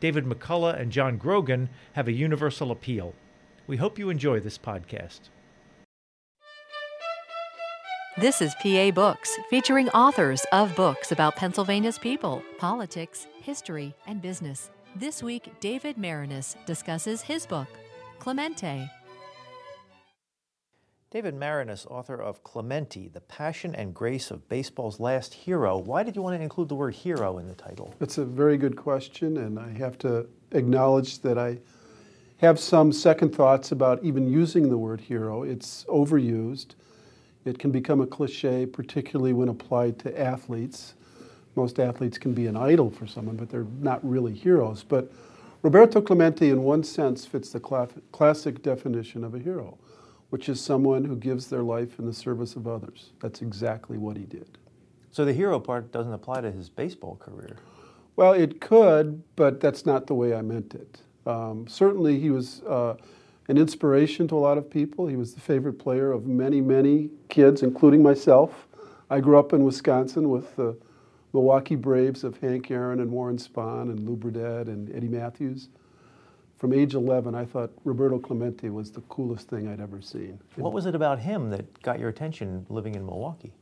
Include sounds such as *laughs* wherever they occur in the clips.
David McCullough, and John Grogan have a universal appeal. We hope you enjoy this podcast. This is PA Books, featuring authors of books about Pennsylvania's people, politics, history, and business. This week, David Maraniss discusses his book, Clemente David Maraniss, author of Clemente, The Passion and Grace of Baseball's Last Hero. Why did you want to include the word hero in the title? That's a very good question, and I have to acknowledge that I have some second thoughts about even using the word hero. It's overused. It can become a cliche, particularly when applied to athletes. Most athletes can be an idol for someone, but they're not really heroes. But Roberto Clemente, in one sense, fits the classic definition of a hero which is someone who gives their life in the service of others. That's exactly what he did. So the hero part doesn't apply to his baseball career. Well, it could, but that's not the way I meant it. Um, certainly, he was uh, an inspiration to a lot of people. He was the favorite player of many, many kids, including myself. I grew up in Wisconsin with the Milwaukee Braves of Hank Aaron and Warren Spahn and Lou Burdette and Eddie Mathews from age 11, I thought Roberto Clemente was the coolest thing I'd ever seen. What was it about him that got your attention living in Milwaukee?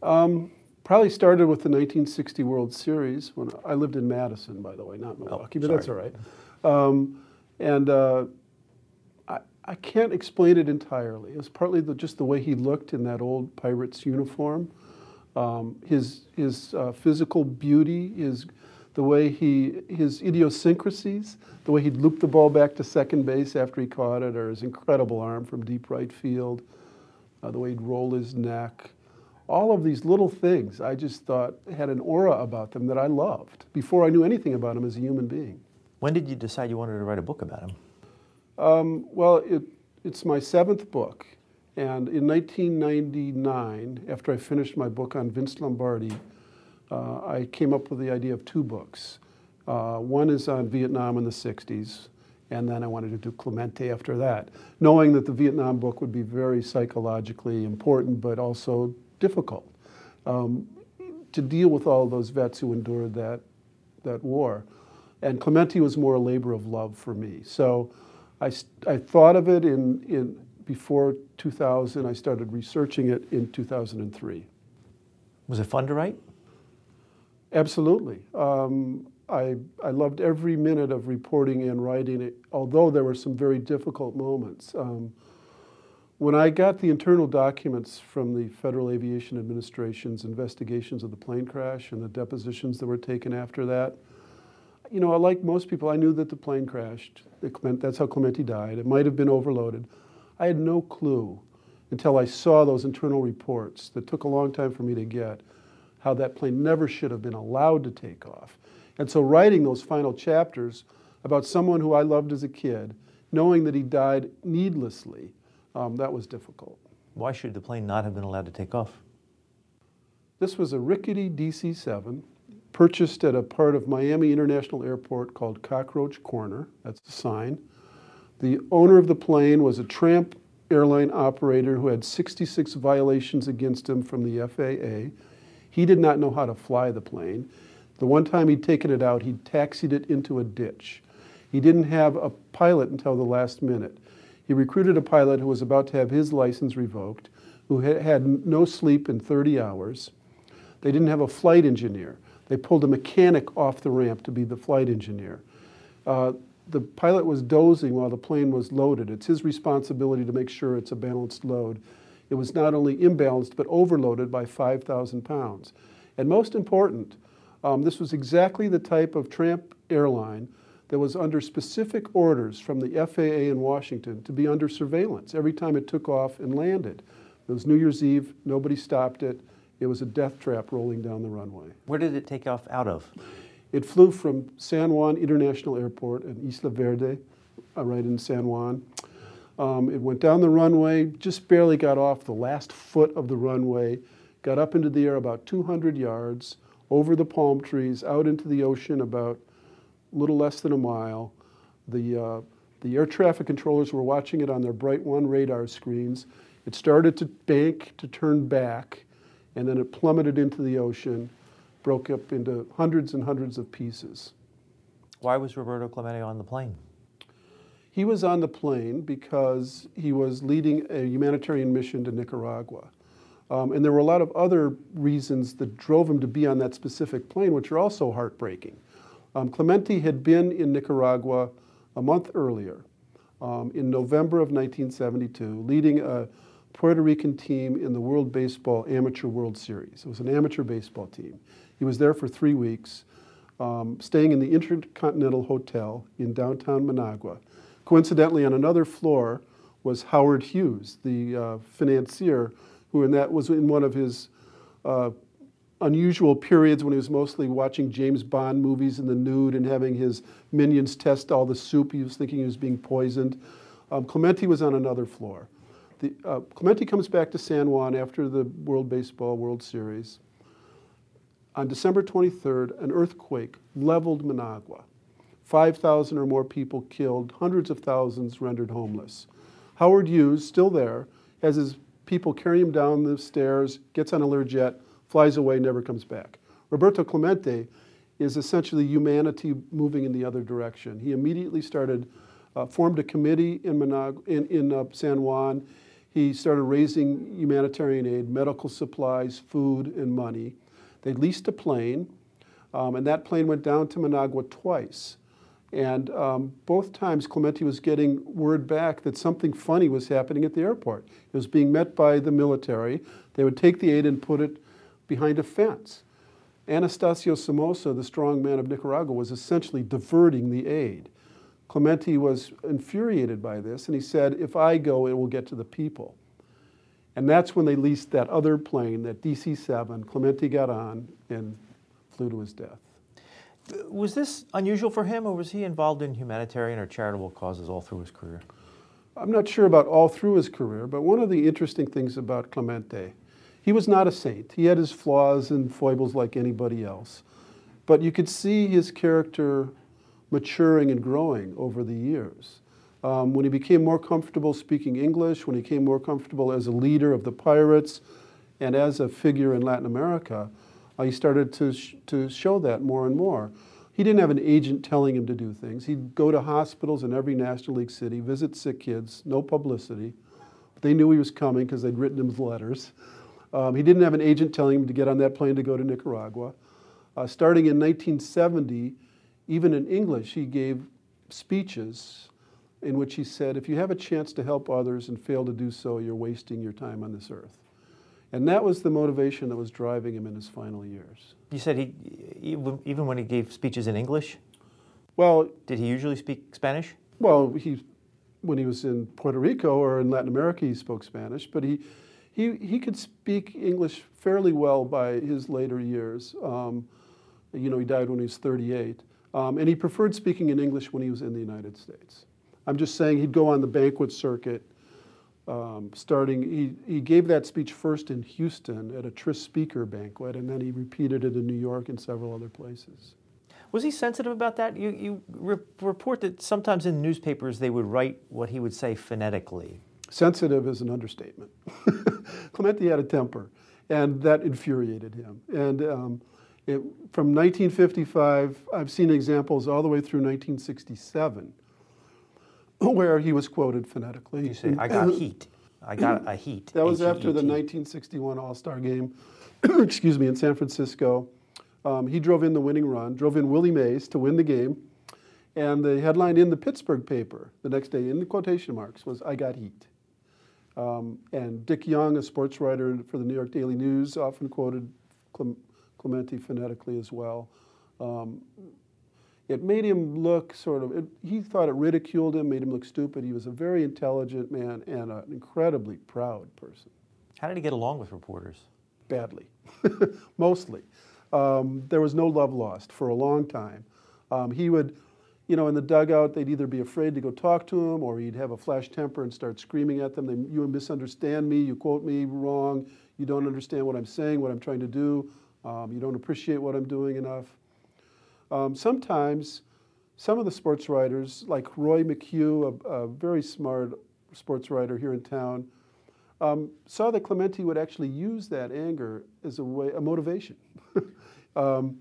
Um, probably started with the 1960 World Series when I lived in Madison, by the way, not oh, Milwaukee, oh, but that's all right. Um, and uh, I, I can't explain it entirely. It was partly the, just the way he looked in that old Pirates uniform, um, his, his uh, physical beauty, his the way he, his idiosyncrasies, the way he'd loop the ball back to second base after he caught it, or his incredible arm from deep right field, uh, the way he'd roll his neck. All of these little things I just thought had an aura about them that I loved before I knew anything about him as a human being. When did you decide you wanted to write a book about him? Um, well, it, it's my seventh book. And in 1999, after I finished my book on Vince Lombardi, uh, I came up with the idea of two books. Uh, one is on Vietnam in the 60s, and then I wanted to do Clemente after that, knowing that the Vietnam book would be very psychologically important, but also difficult um, to deal with all those vets who endured that, that war. And Clemente was more a labor of love for me. So I, I thought of it in, in before 2000. I started researching it in 2003. Was it fun to write? Absolutely. Um, I, I loved every minute of reporting and writing it, although there were some very difficult moments. Um, when I got the internal documents from the Federal Aviation Administration's investigations of the plane crash and the depositions that were taken after that, you know, like most people, I knew that the plane crashed. That's how Clemente died. It might have been overloaded. I had no clue until I saw those internal reports that took a long time for me to get how that plane never should have been allowed to take off. And so, writing those final chapters about someone who I loved as a kid, knowing that he died needlessly, um, that was difficult. Why should the plane not have been allowed to take off? This was a rickety DC 7 purchased at a part of Miami International Airport called Cockroach Corner. That's the sign. The owner of the plane was a tramp airline operator who had 66 violations against him from the FAA he did not know how to fly the plane. The one time he'd taken it out, he'd taxied it into a ditch. He didn't have a pilot until the last minute. He recruited a pilot who was about to have his license revoked, who had no sleep in 30 hours. They didn't have a flight engineer. They pulled a mechanic off the ramp to be the flight engineer. Uh, the pilot was dozing while the plane was loaded. It's his responsibility to make sure it's a balanced load it was not only imbalanced but overloaded by 5,000 pounds. And most important, um, this was exactly the type of tramp airline that was under specific orders from the FAA in Washington to be under surveillance every time it took off and landed. It was New Year's Eve, nobody stopped it. It was a death trap rolling down the runway. Where did it take off out of? It flew from San Juan International Airport in Isla Verde uh, right in San Juan. Um, it went down the runway, just barely got off the last foot of the runway, got up into the air about 200 yards, over the palm trees, out into the ocean about a little less than a mile. The, uh, the air traffic controllers were watching it on their Bright One radar screens. It started to bank to turn back, and then it plummeted into the ocean, broke up into hundreds and hundreds of pieces. Why was Roberto Clemente on the plane? He was on the plane because he was leading a humanitarian mission to Nicaragua. Um, and there were a lot of other reasons that drove him to be on that specific plane, which are also heartbreaking. Um, Clemente had been in Nicaragua a month earlier, um, in November of 1972, leading a Puerto Rican team in the World Baseball Amateur World Series. It was an amateur baseball team. He was there for three weeks, um, staying in the Intercontinental Hotel in downtown Managua. Coincidentally, on another floor was Howard Hughes, the uh, financier, who in that was in one of his uh, unusual periods when he was mostly watching James Bond movies in the nude and having his minions test all the soup. He was thinking he was being poisoned. Um, Clemente was on another floor. The, uh, Clemente comes back to San Juan after the World Baseball World Series. On December 23rd, an earthquake leveled Managua. 5,000 or more people killed, hundreds of thousands rendered homeless. Howard Hughes, still there, has his people carry him down the stairs, gets on a Learjet, flies away, never comes back. Roberto Clemente is essentially humanity moving in the other direction. He immediately started, uh, formed a committee in, Manag- in, in uh, San Juan. He started raising humanitarian aid, medical supplies, food, and money. They leased a plane, um, and that plane went down to Managua twice. And um, both times, Clemente was getting word back that something funny was happening at the airport. It was being met by the military. They would take the aid and put it behind a fence. Anastasio Somoza, the strong man of Nicaragua, was essentially diverting the aid. Clemente was infuriated by this, and he said, If I go, it will get to the people. And that's when they leased that other plane, that DC 7. Clemente got on and flew to his death. Was this unusual for him, or was he involved in humanitarian or charitable causes all through his career? I'm not sure about all through his career, but one of the interesting things about Clemente, he was not a saint. He had his flaws and foibles like anybody else. But you could see his character maturing and growing over the years. Um, when he became more comfortable speaking English, when he became more comfortable as a leader of the pirates and as a figure in Latin America, he started to, sh- to show that more and more. He didn't have an agent telling him to do things. He'd go to hospitals in every National League city, visit sick kids, no publicity. They knew he was coming because they'd written him *laughs* letters. Um, he didn't have an agent telling him to get on that plane to go to Nicaragua. Uh, starting in 1970, even in English, he gave speeches in which he said, If you have a chance to help others and fail to do so, you're wasting your time on this earth. And that was the motivation that was driving him in his final years. You said he, even when he gave speeches in English? Well, did he usually speak Spanish? Well, he, when he was in Puerto Rico or in Latin America, he spoke Spanish, but he, he, he could speak English fairly well by his later years. Um, you know, he died when he was 38. Um, and he preferred speaking in English when he was in the United States. I'm just saying he'd go on the banquet circuit um, starting, he, he gave that speech first in Houston at a Tris Speaker banquet, and then he repeated it in New York and several other places. Was he sensitive about that? You, you re- report that sometimes in newspapers they would write what he would say phonetically. Sensitive is an understatement. *laughs* Clemente had a temper, and that infuriated him. And um, it, from 1955, I've seen examples all the way through 1967 *laughs* where he was quoted phonetically. You say, I got heat. I got a heat. That was H-E-E-T. after the 1961 All Star game, *coughs* excuse me, in San Francisco. Um, he drove in the winning run, drove in Willie Mays to win the game. And the headline in the Pittsburgh paper the next day, in the quotation marks, was, I got heat. Um, and Dick Young, a sports writer for the New York Daily News, often quoted Clemente phonetically as well. Um, it made him look sort of, it, he thought it ridiculed him, made him look stupid. He was a very intelligent man and an incredibly proud person. How did he get along with reporters? Badly, *laughs* mostly. Um, there was no love lost for a long time. Um, he would, you know, in the dugout, they'd either be afraid to go talk to him or he'd have a flash temper and start screaming at them. They, you misunderstand me, you quote me wrong, you don't understand what I'm saying, what I'm trying to do, um, you don't appreciate what I'm doing enough. Um, sometimes, some of the sports writers, like Roy McHugh, a, a very smart sports writer here in town, um, saw that Clemente would actually use that anger as a way, a motivation. *laughs* um,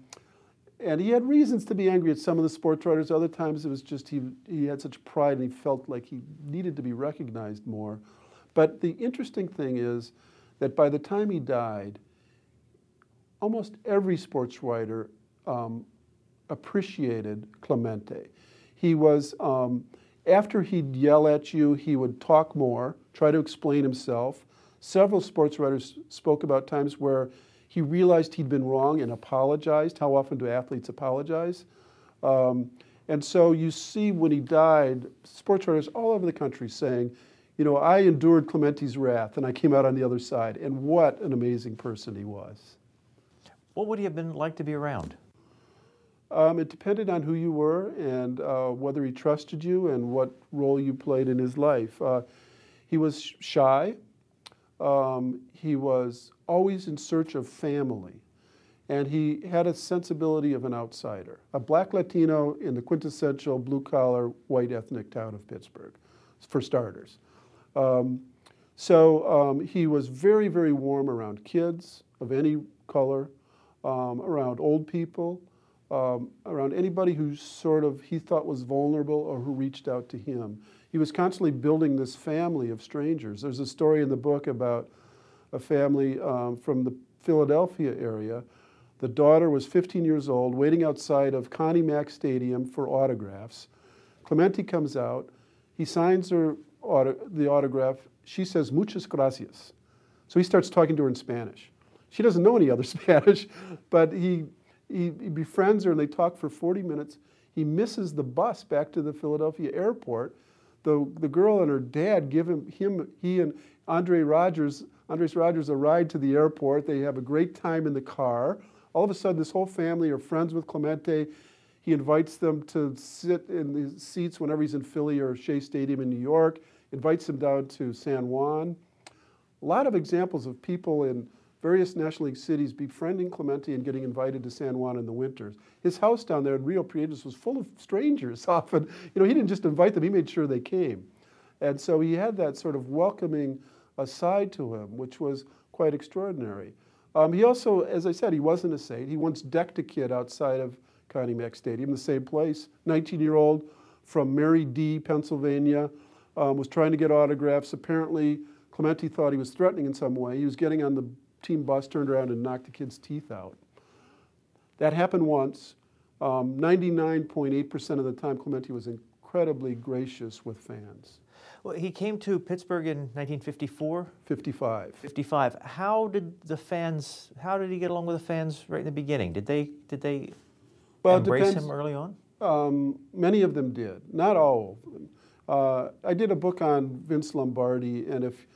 and he had reasons to be angry at some of the sports writers. Other times it was just he, he had such pride and he felt like he needed to be recognized more. But the interesting thing is that by the time he died, almost every sports writer um, appreciated Clemente. He was, um, after he'd yell at you, he would talk more, try to explain himself. Several sports writers spoke about times where he realized he'd been wrong and apologized. How often do athletes apologize? Um, and so you see when he died, sports writers all over the country saying, you know, I endured Clemente's wrath and I came out on the other side. And what an amazing person he was. What would he have been like to be around? Um, it depended on who you were and uh, whether he trusted you and what role you played in his life. Uh, he was shy. Um, he was always in search of family. And he had a sensibility of an outsider, a black Latino in the quintessential blue collar white ethnic town of Pittsburgh, for starters. Um, so um, he was very, very warm around kids of any color, um, around old people, um, around anybody who sort of he thought was vulnerable or who reached out to him. He was constantly building this family of strangers. There's a story in the book about a family um, from the Philadelphia area. The daughter was 15 years old, waiting outside of Connie Mack Stadium for autographs. Clemente comes out. He signs her auto- the autograph. She says, Muchas gracias. So he starts talking to her in Spanish. She doesn't know any other *laughs* Spanish, but he, he, he befriends her and they talk for 40 minutes. He misses the bus back to the Philadelphia airport. The, the girl and her dad give him, him he and Andre Rodgers Andres Rodgers a ride to the airport. They have a great time in the car. All of a sudden, this whole family are friends with Clemente. He invites them to sit in the seats whenever he's in Philly or Shea Stadium in New York, invites them down to San Juan. A lot of examples of people in various National League cities befriending Clemente and getting invited to San Juan in the winters. His house down there in Rio Piedras was full of strangers *laughs* often. You know, he didn't just invite them, he made sure they came. And so he had that sort of welcoming a side to him, which was quite extraordinary. Um, he also, as I said, he wasn't a saint. He once decked a kid outside of Connie Mack Stadium, the same place. 19 year old from Mary D, Pennsylvania, um, was trying to get autographs. Apparently, Clemente thought he was threatening in some way. He was getting on the team bus, turned around, and knocked the kid's teeth out. That happened once. 99.8% um, of the time, Clemente was incredibly gracious with fans. Well, he came to Pittsburgh in 1954. 55. 55. How did the fans? How did he get along with the fans right in the beginning? Did they did they well, embrace him early on? Um, many of them did. Not all of them. Uh, I did a book on Vince Lombardi, and if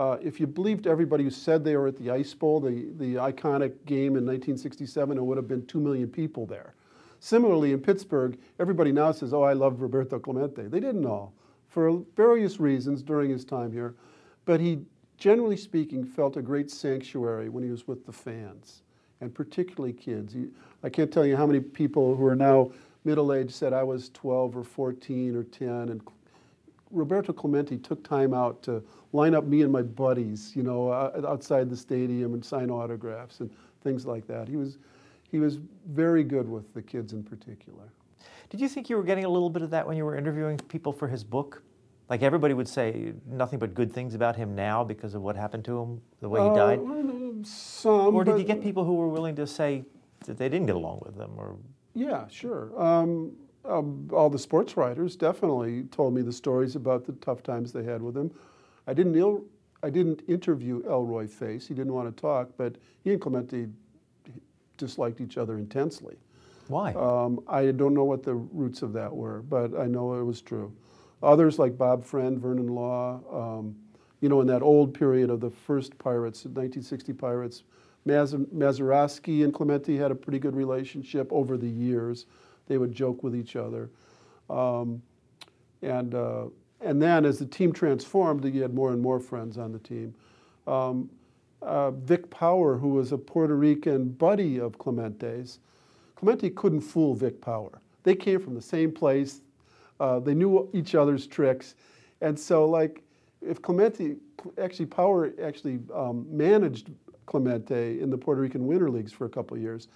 uh, if you believed everybody who said they were at the Ice Bowl, the, the iconic game in 1967, it would have been two million people there. Similarly, in Pittsburgh, everybody now says, "Oh, I love Roberto Clemente." They didn't all for various reasons during his time here, but he, generally speaking, felt a great sanctuary when he was with the fans, and particularly kids. He, I can't tell you how many people who are now middle aged said I was 12 or 14 or 10, and Roberto Clemente took time out to line up me and my buddies, you know, outside the stadium and sign autographs and things like that. He was, he was very good with the kids in particular. Did you think you were getting a little bit of that when you were interviewing people for his book? Like everybody would say nothing but good things about him now because of what happened to him, the way he uh, died? some. Or did you get people who were willing to say that they didn't get along with him? Or Yeah, sure. Um, um, all the sports writers definitely told me the stories about the tough times they had with him. I didn't, il- I didn't interview Elroy Face. He didn't want to talk, but he and Clemente disliked each other intensely. Why? Um, I don't know what the roots of that were, but I know it was true. Others like Bob Friend, Vernon Law, um, you know, in that old period of the first Pirates, 1960 Pirates, Maz- Mazeroski and Clemente had a pretty good relationship over the years. They would joke with each other. Um, and, uh, and then as the team transformed, you had more and more friends on the team. Um, uh, Vic Power, who was a Puerto Rican buddy of Clemente's, Clemente couldn't fool Vic Power. They came from the same place. Uh, they knew each other's tricks. And so, like, if Clemente, actually, Power actually um, managed Clemente in the Puerto Rican Winter Leagues for a couple years.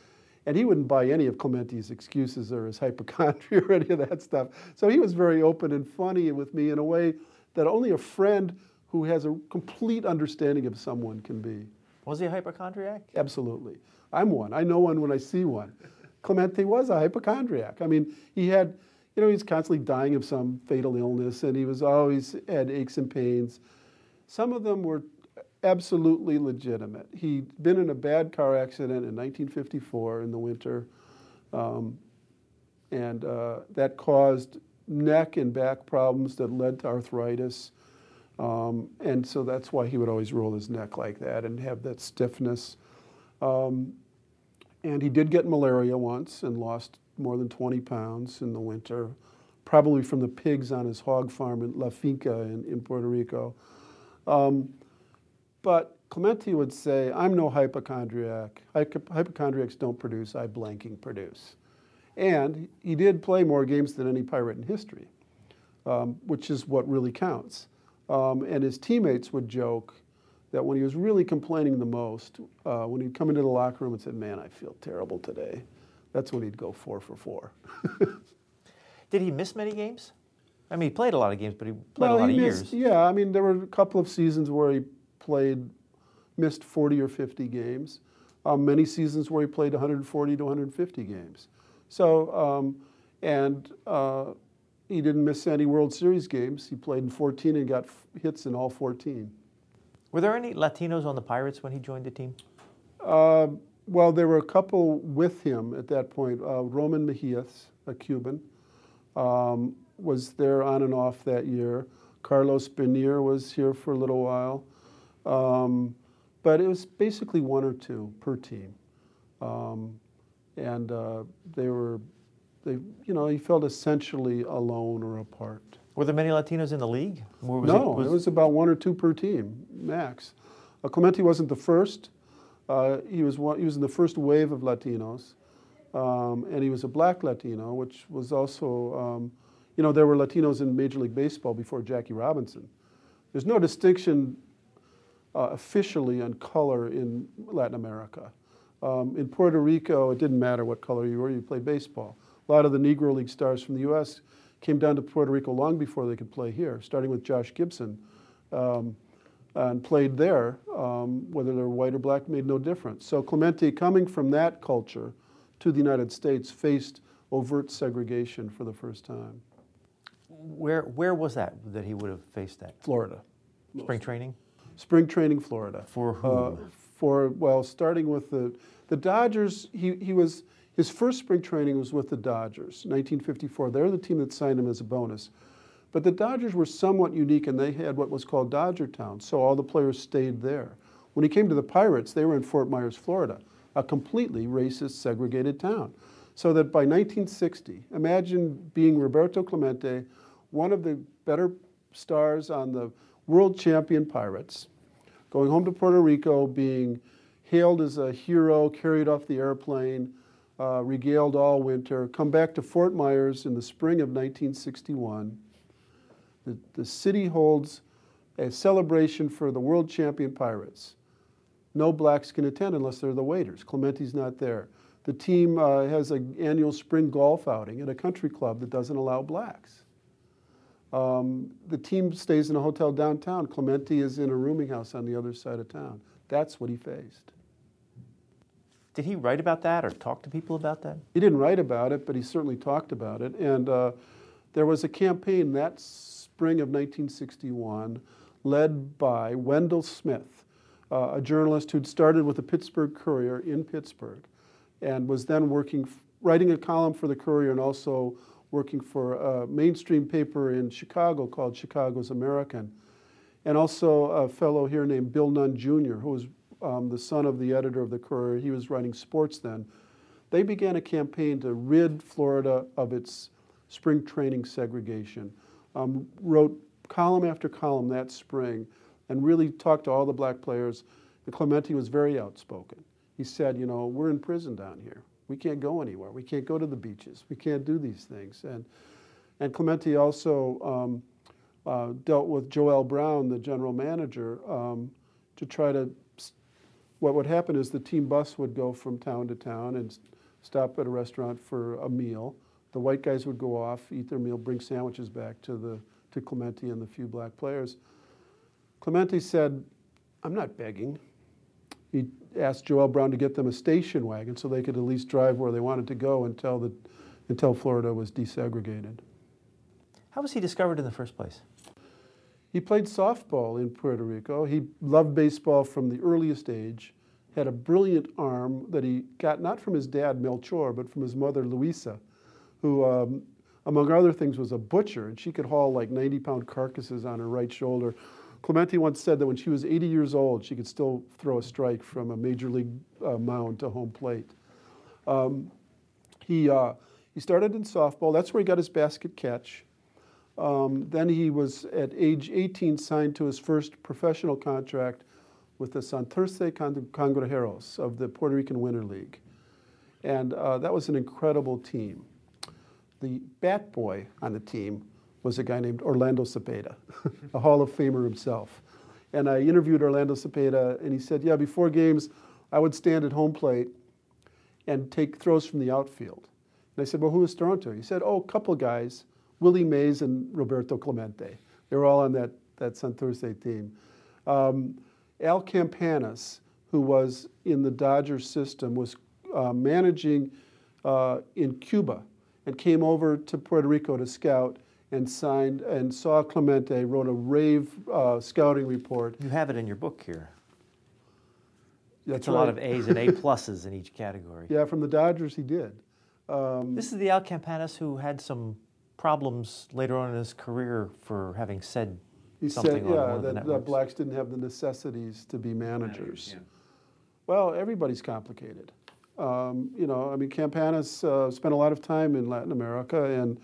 And he wouldn't buy any of Clemente's excuses or his hypochondria *laughs* or any of that stuff. So he was very open and funny with me in a way that only a friend who has a complete understanding of someone can be. Was he a hypochondriac? Absolutely. I'm one. I know one when I see one. Clemente was a hypochondriac. I mean, he had, you know, he's constantly dying of some fatal illness and he was always had aches and pains. Some of them were absolutely legitimate. He'd been in a bad car accident in 1954 in the winter, um, and uh, that caused neck and back problems that led to arthritis. Um, and so that's why he would always roll his neck like that and have that stiffness. Um, and he did get malaria once and lost more than 20 pounds in the winter, probably from the pigs on his hog farm in La Finca in, in Puerto Rico. Um, but Clemente would say, I'm no hypochondriac. Hypochondriacs don't produce, I blanking produce. And he did play more games than any pirate in history, um, which is what really counts. Um, and his teammates would joke that when he was really complaining the most, uh, when he'd come into the locker room and said, Man, I feel terrible today, that's when he'd go four for four. *laughs* did he miss many games? I mean, he played a lot of games, but he played well, a lot of missed, years. Yeah, I mean, there were a couple of seasons where he played, missed 40 or 50 games. Um, many seasons where he played 140 to 150 games. So, um, and uh, he didn't miss any World Series games. He played in 14 and got f- hits in all 14. Were there any Latinos on the Pirates when he joined the team? Uh, well, there were a couple with him at that point. Uh, Roman Mejias, a Cuban, um, was there on and off that year. Carlos Bernier was here for a little while. Um, but it was basically one or two per team. Um, and uh, they were, they, you know, he felt essentially alone or apart. Were there many Latinos in the league? No, it was... it was, about one or two per team, max. Uh, Clemente wasn't the first. Uh, he, was one, he was in the first wave of Latinos. Um, and he was a black Latino, which was also, um, you know, there were Latinos in Major League Baseball before Jackie Robinson. There's no distinction uh, officially on color in Latin America. Um, in Puerto Rico, it didn't matter what color you were, you played baseball. A lot of the Negro League stars from the U.S. came down to Puerto Rico long before they could play here, starting with Josh Gibson, um, and played there. Um, whether they were white or black made no difference. So Clemente, coming from that culture to the United States, faced overt segregation for the first time. Where, where was that that he would have faced that? Florida. Spring training? Spring training, Florida. For who? Uh, for well, starting with the the Dodgers. He he was his first spring training was with the Dodgers, 1954. They're the team that signed him as a bonus. But the Dodgers were somewhat unique, and they had what was called Dodger Town, so all the players stayed there. When he came to the Pirates, they were in Fort Myers, Florida, a completely racist, segregated town. So that by 1960, imagine being Roberto Clemente, one of the better stars on the world champion pirates, going home to Puerto Rico, being hailed as a hero, carried off the airplane, uh, regaled all winter, come back to Fort Myers in the spring of 1961. The, the city holds a celebration for the world champion pirates. No blacks can attend unless they're the waiters. Clemente's not there. The team uh, has an annual spring golf outing at a country club that doesn't allow blacks. Um, the team stays in a hotel downtown. Clemente is in a rooming house on the other side of town. That's what he faced. Did he write about that or talk to people about that? He didn't write about it, but he certainly talked about it. And uh, there was a campaign that spring of 1961 led by Wendell Smith, uh, a journalist who'd started with the Pittsburgh Courier in Pittsburgh and was then working, writing a column for the Courier and also working for a mainstream paper in Chicago called Chicago's American, and also a fellow here named Bill Nunn Jr., who was um, the son of the editor of the Courier. He was writing sports then. They began a campaign to rid Florida of its spring training segregation. Um, wrote column after column that spring and really talked to all the black players. And Clemente was very outspoken. He said, you know, we're in prison down here. We can't go anywhere. We can't go to the beaches. We can't do these things. And, and Clemente also um, uh, dealt with Joe L. Brown, the general manager, um, to try to. What would happen is the team bus would go from town to town and stop at a restaurant for a meal. The white guys would go off, eat their meal, bring sandwiches back to, the, to Clemente and the few black players. Clemente said, I'm not begging. He asked Joe L. Brown to get them a station wagon so they could at least drive where they wanted to go until, the, until Florida was desegregated. How was he discovered in the first place? He played softball in Puerto Rico. He loved baseball from the earliest age, had a brilliant arm that he got not from his dad, Melchor, but from his mother, Luisa, who, um, among other things, was a butcher, and she could haul like 90 pound carcasses on her right shoulder. Clemente once said that when she was 80 years old, she could still throw a strike from a major league uh, mound to home plate. Um, he, uh, he started in softball. That's where he got his basket catch. Um, then he was at age 18 signed to his first professional contract with the Santurce Cangrejeros of the Puerto Rican Winter League. And uh, that was an incredible team. The bat boy on the team was a guy named Orlando Cepeda, *laughs* a Hall of Famer himself. And I interviewed Orlando Cepeda, and he said, Yeah, before games, I would stand at home plate and take throws from the outfield. And I said, Well, who was throwing to? He said, Oh, a couple guys Willie Mays and Roberto Clemente. They were all on that, that Santurce team. Um, Al Campanis, who was in the Dodgers system, was uh, managing uh, in Cuba and came over to Puerto Rico to scout and signed and saw Clemente, wrote a rave uh, scouting report. You have it in your book here. That's it's a right. lot of A's *laughs* and A pluses in each category. Yeah, from the Dodgers he did. Um, this is the Al Campanis who had some problems later on in his career for having said he something said, yeah, on that, that, blacks didn't have the necessities to be managers. Yeah. Well, everybody's complicated. Um, you know, I mean, Campanis uh, spent a lot of time in Latin America and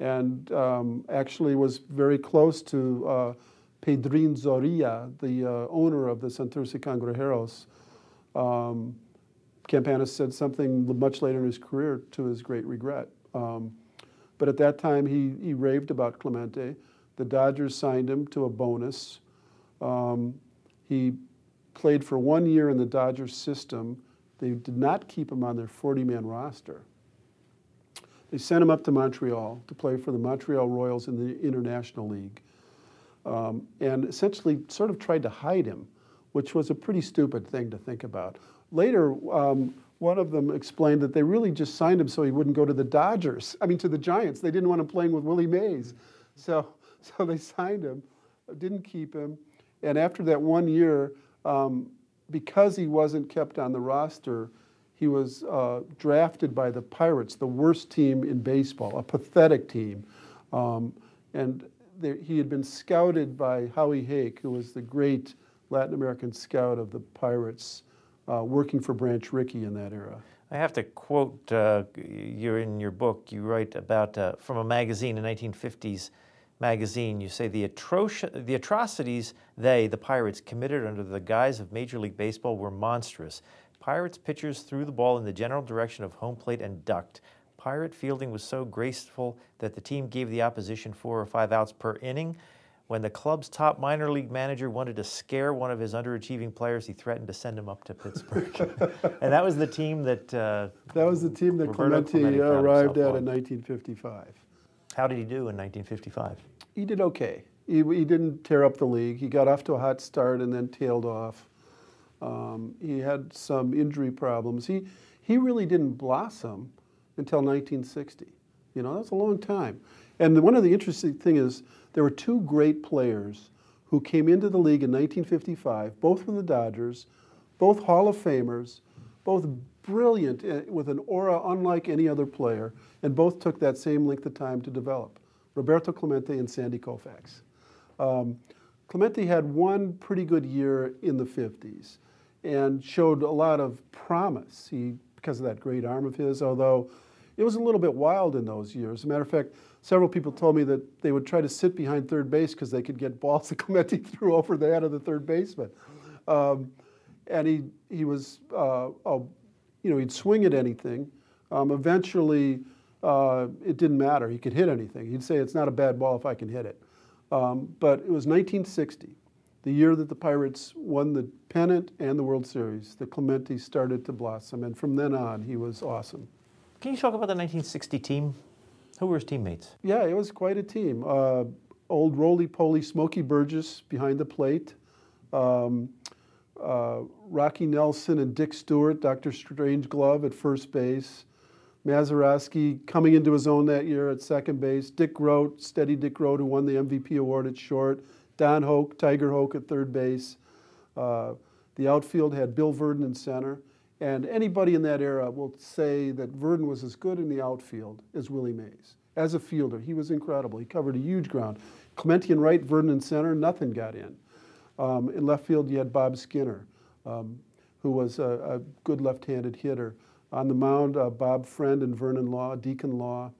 and um, actually was very close to uh, Pedrin Zorrilla, the uh, owner of the Santurce Cangrejeros. Um, Campanis said something much later in his career to his great regret. Um, but at that time, he, he raved about Clemente. The Dodgers signed him to a bonus. Um, he played for one year in the Dodgers system. They did not keep him on their 40 man roster. They sent him up to Montreal to play for the Montreal Royals in the International League um, and essentially sort of tried to hide him, which was a pretty stupid thing to think about. Later, um, one of them explained that they really just signed him so he wouldn't go to the Dodgers. I mean, to the Giants. They didn't want him playing with Willie Mays. So, *laughs* so they signed him, didn't keep him. And after that one year, um, because he wasn't kept on the roster, he was uh, drafted by the Pirates, the worst team in baseball, a pathetic team. Um, and there, he had been scouted by Howie Haak, who was the great Latin American scout of the Pirates uh, working for Branch Rickey in that era. I have to quote uh, you in your book. You write about uh, from a magazine, a 1950s magazine. You say the, atroci- the atrocities they, the Pirates, committed under the guise of Major League Baseball were monstrous. Pirates pitchers threw the ball in the general direction of home plate and ducked. Pirate fielding was so graceful that the team gave the opposition four or five outs per inning. When the club's top minor league manager wanted to scare one of his underachieving players, he threatened to send him up to Pittsburgh. and *laughs* that was the team that. Uh, that was the team that Roberto Clemente, Clemente arrived at in 1955. How did he do in 1955? He did okay. He, he didn't tear up the league. He got off to a hot start and then tailed off. Um, he had some injury problems. He, he really didn't blossom until 1960. You know, that's a long time. And one of the interesting things is there were two great players who came into the league in 1955, both from the Dodgers, both Hall of Famers, both brilliant eh, with an aura unlike any other player, and both took that same length of time to develop Roberto Clemente and Sandy Koufax. Um, Clemente had one pretty good year in the 50s and showed a lot of promise he, because of that great arm of his, although it was a little bit wild in those years. As a matter of fact, several people told me that they would try to sit behind third base because they could get balls *laughs* that Clemente threw over the head of the third baseman. Um, and he, he was, uh, a, you know, he'd swing at anything. Um, eventually, uh, it didn't matter. He could hit anything. He'd say, it's not a bad ball if I can hit it. Um, but it was 1960, the year that the Pirates won the pennant and the World Series, the Clemente started to blossom. And from then on, he was awesome. Can you talk about the 1960 team? Who were his teammates? Yeah, it was quite a team. Uh, old roly poly Smokey Burgess behind the plate. Um, uh, Rocky Nelson and Dick Stuart, Dr. Strange Glove at first base. Mazeroski coming into his own that year at second base. Dick Groat, steady Dick Groat, who won the MVP award at short. Don Hoak, Tiger Hoak at third base. Uh, the outfield had Bill Virdon in center. And anybody in that era will say that Virdon was as good in the outfield as Willie Mays. As a fielder, he was incredible. He covered a huge ground. Clemente in right, Virdon in center, nothing got in. Um, in left field, you had Bob Skinner, um, who was a, a good left handed hitter. On the mound, uh, Bob Friend and Vernon Law, Deacon Law,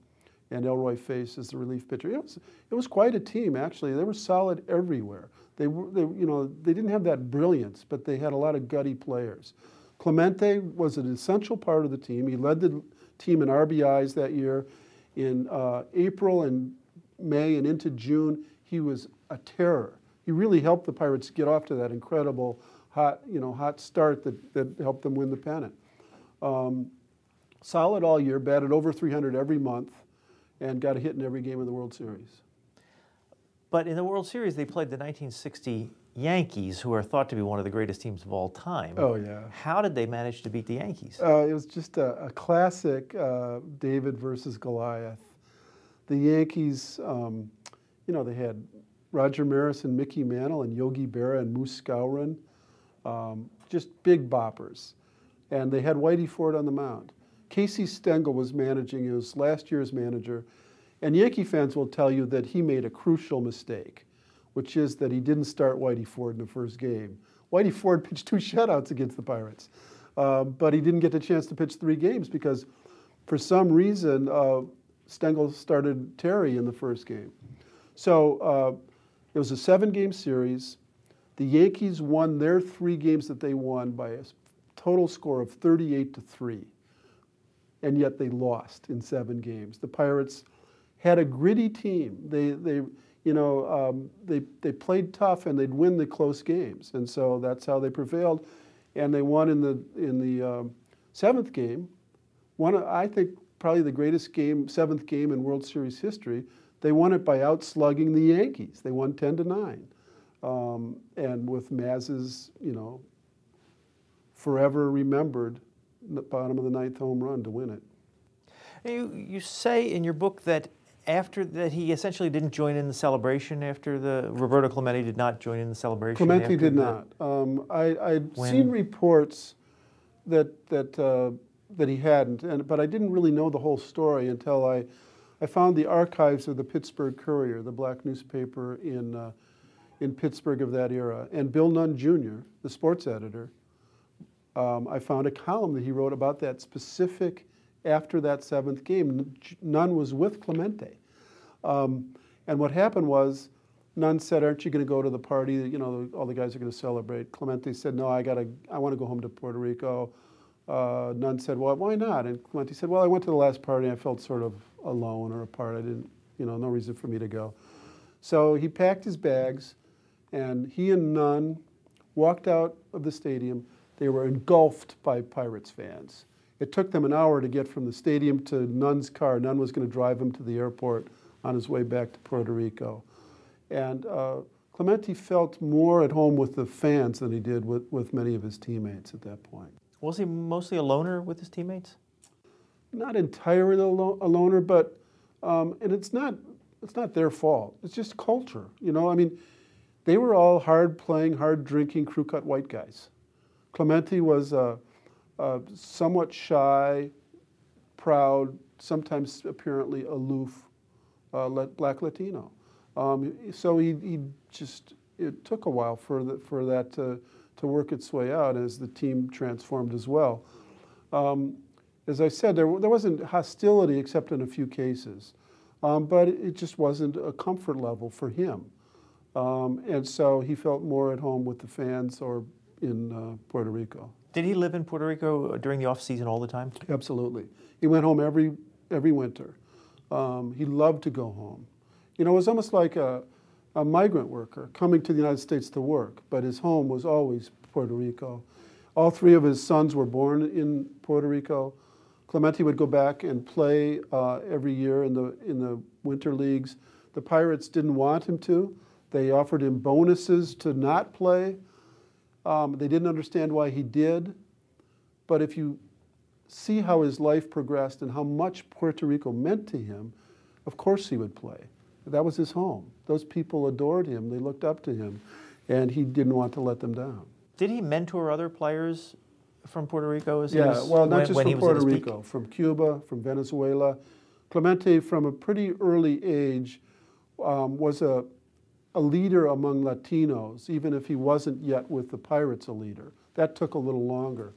and Elroy Face as the relief pitcher. It was, it was quite a team, actually. They were solid everywhere. They, were, they, you know, they didn't have that brilliance, but they had a lot of gutty players. Clemente was an essential part of the team. He led the team in RBIs that year. In uh, April and May and into June, he was a terror. He really helped the Pirates get off to that incredible hot, you know, hot start that, that helped them win the pennant. Um, solid all year, batted over 300 every month, and got a hit in every game of the World Series. But in the World Series, they played the 1960 Yankees, who are thought to be one of the greatest teams of all time. Oh, yeah. How did they manage to beat the Yankees? Uh, it was just a, a classic uh, David versus Goliath. The Yankees, um, you know, they had Roger Maris and Mickey Mantle and Yogi Berra and Moose Skowron, um, just big boppers and they had Whitey Ford on the mound. Casey Stengel was managing, he was last year's manager, and Yankee fans will tell you that he made a crucial mistake, which is that he didn't start Whitey Ford in the first game. Whitey Ford *laughs* pitched two shutouts against the Pirates, uh, but he didn't get the chance to pitch three games because, for some reason, uh, Stengel started Terry in the first game. So uh, it was a seven game series. The Yankees won their three games that they won by a total score of 38 to 3. And yet they lost in seven games. The Pirates had a gritty team. They, they, you know, um, they, they played tough and they'd win the close games. And so that's how they prevailed. And they won in the, in the um, seventh game. One, I think, probably the greatest game, seventh game in World Series history. They won it by outslugging the Yankees. They won 10 to 9. Um, and with Maz's, you know, forever remembered the bottom of the ninth home run to win it. You, you say in your book that after that he essentially didn't join in the celebration after the Roberto Clemente did not join in the celebration. Clemente did not. Um, I, I'd when? seen reports that that uh, that he hadn't, and, but I didn't really know the whole story until I I found the archives of the Pittsburgh Courier, the black newspaper in uh, in Pittsburgh of that era, and Bill Nunn Jr., the sports editor, um, I found a column that he wrote about that specific after that seventh game. Nunn was with Clemente. Um, and what happened was, Nunn said, "Aren't you going to go to the party? You know, all the guys are going to celebrate." Clemente said, "No, I got to. I want to go home to Puerto Rico." Uh, Nunn said, "Well, why not?" And Clemente said, "Well, I went to the last party. I felt sort of alone or apart. I didn't, you know, no reason for me to go." So he packed his bags, and he and Nunn walked out of the stadium. They were engulfed by Pirates fans. It took them an hour to get from the stadium to Nunn's car. Nunn was going to drive him to the airport on his way back to Puerto Rico. And uh, Clemente felt more at home with the fans than he did with, with many of his teammates at that point. Was he mostly a loner with his teammates? Not entirely a, lo- a loner, but um, and it's not it's not their fault. It's just culture, you know. I mean, they were all hard playing, hard drinking, crew cut white guys. Clemente was a, a somewhat shy, proud, sometimes apparently aloof uh, black Latino. Um, so he, he, just, it took a while for, the, for that to, to work its way out as the team transformed as well. Um, as I said, there, there wasn't hostility except in a few cases, um, but it just wasn't a comfort level for him. Um, and so he felt more at home with the fans or in uh, Puerto Rico. Did he live in Puerto Rico during the off season all the time? Absolutely. He went home every every winter. Um, he loved to go home. You know, it was almost like a, a migrant worker coming to the United States to work, but his home was always Puerto Rico. All three of his sons were born in Puerto Rico. Clemente would go back and play uh, every year in the in the winter leagues. The Pirates didn't want him to. They offered him bonuses to not play. Um, they didn't understand why he did. But if you see how his life progressed and how much Puerto Rico meant to him, of course he would play. That was his home. Those people adored him, they looked up to him, and he didn't want to let them down. Did he mentor other players from Puerto Rico? As yeah, was, well, not when, just when from Puerto Rico, peak? from Cuba, from Venezuela. Clemente, from a pretty early age, um, was a, a leader among Latinos, even if he wasn't yet with the Pirates a leader. That took a little longer.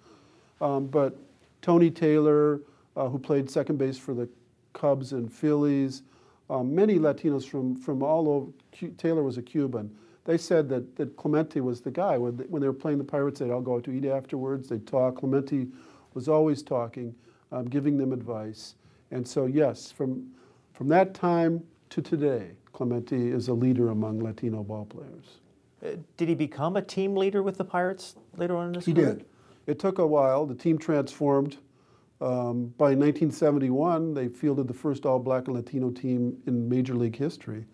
Um, but Tony Taylor, uh, who played second base for the Cubs and Phillies, um, many Latinos from, from all over, Taylor was a Cuban. They said that, that Clemente was the guy. When they, when they were playing the Pirates, they'd all go out to eat afterwards, they'd talk. Clemente was always talking, um, giving them advice. And so, yes, from, from that time to today, Clemente is a leader among Latino ball players. Uh, did he become a team leader with the Pirates later on in his he career? He did. It took a while. The team transformed. Um, by 1971, they fielded the first all-black and Latino team in Major League history.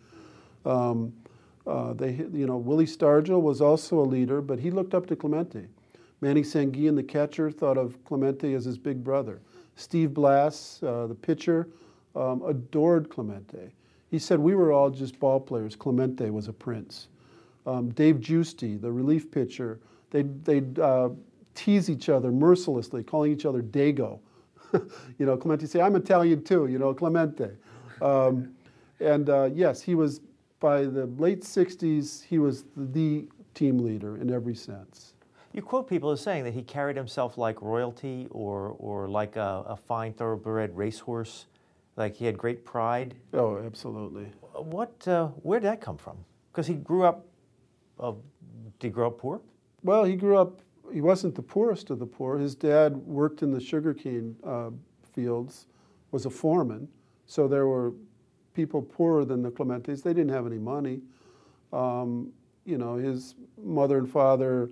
Um, uh, they, you know, Willie Stargell was also a leader, but he looked up to Clemente. Manny Sanguillen, the catcher, thought of Clemente as his big brother. Steve Blass, uh, the pitcher, um, adored Clemente. He said we were all just ball players. Clemente was a prince. Um, Dave Giusti, the relief pitcher, they'd, they'd uh, tease each other mercilessly, calling each other Dago. *laughs* you know, Clemente say, I'm Italian too, you know, Clemente. Um, and uh, yes, he was, by the late 60s, he was the team leader in every sense. You quote people as saying that he carried himself like royalty or, or like a, a fine thoroughbred racehorse, like he had great pride. Oh, absolutely. What, uh, where did that come from? Because he grew up, uh, did he grow up poor? Well, he grew up he wasn't the poorest of the poor. His dad worked in the sugarcane uh, fields, was a foreman. So there were people poorer than the Clementes. They didn't have any money. Um, you know, his mother and father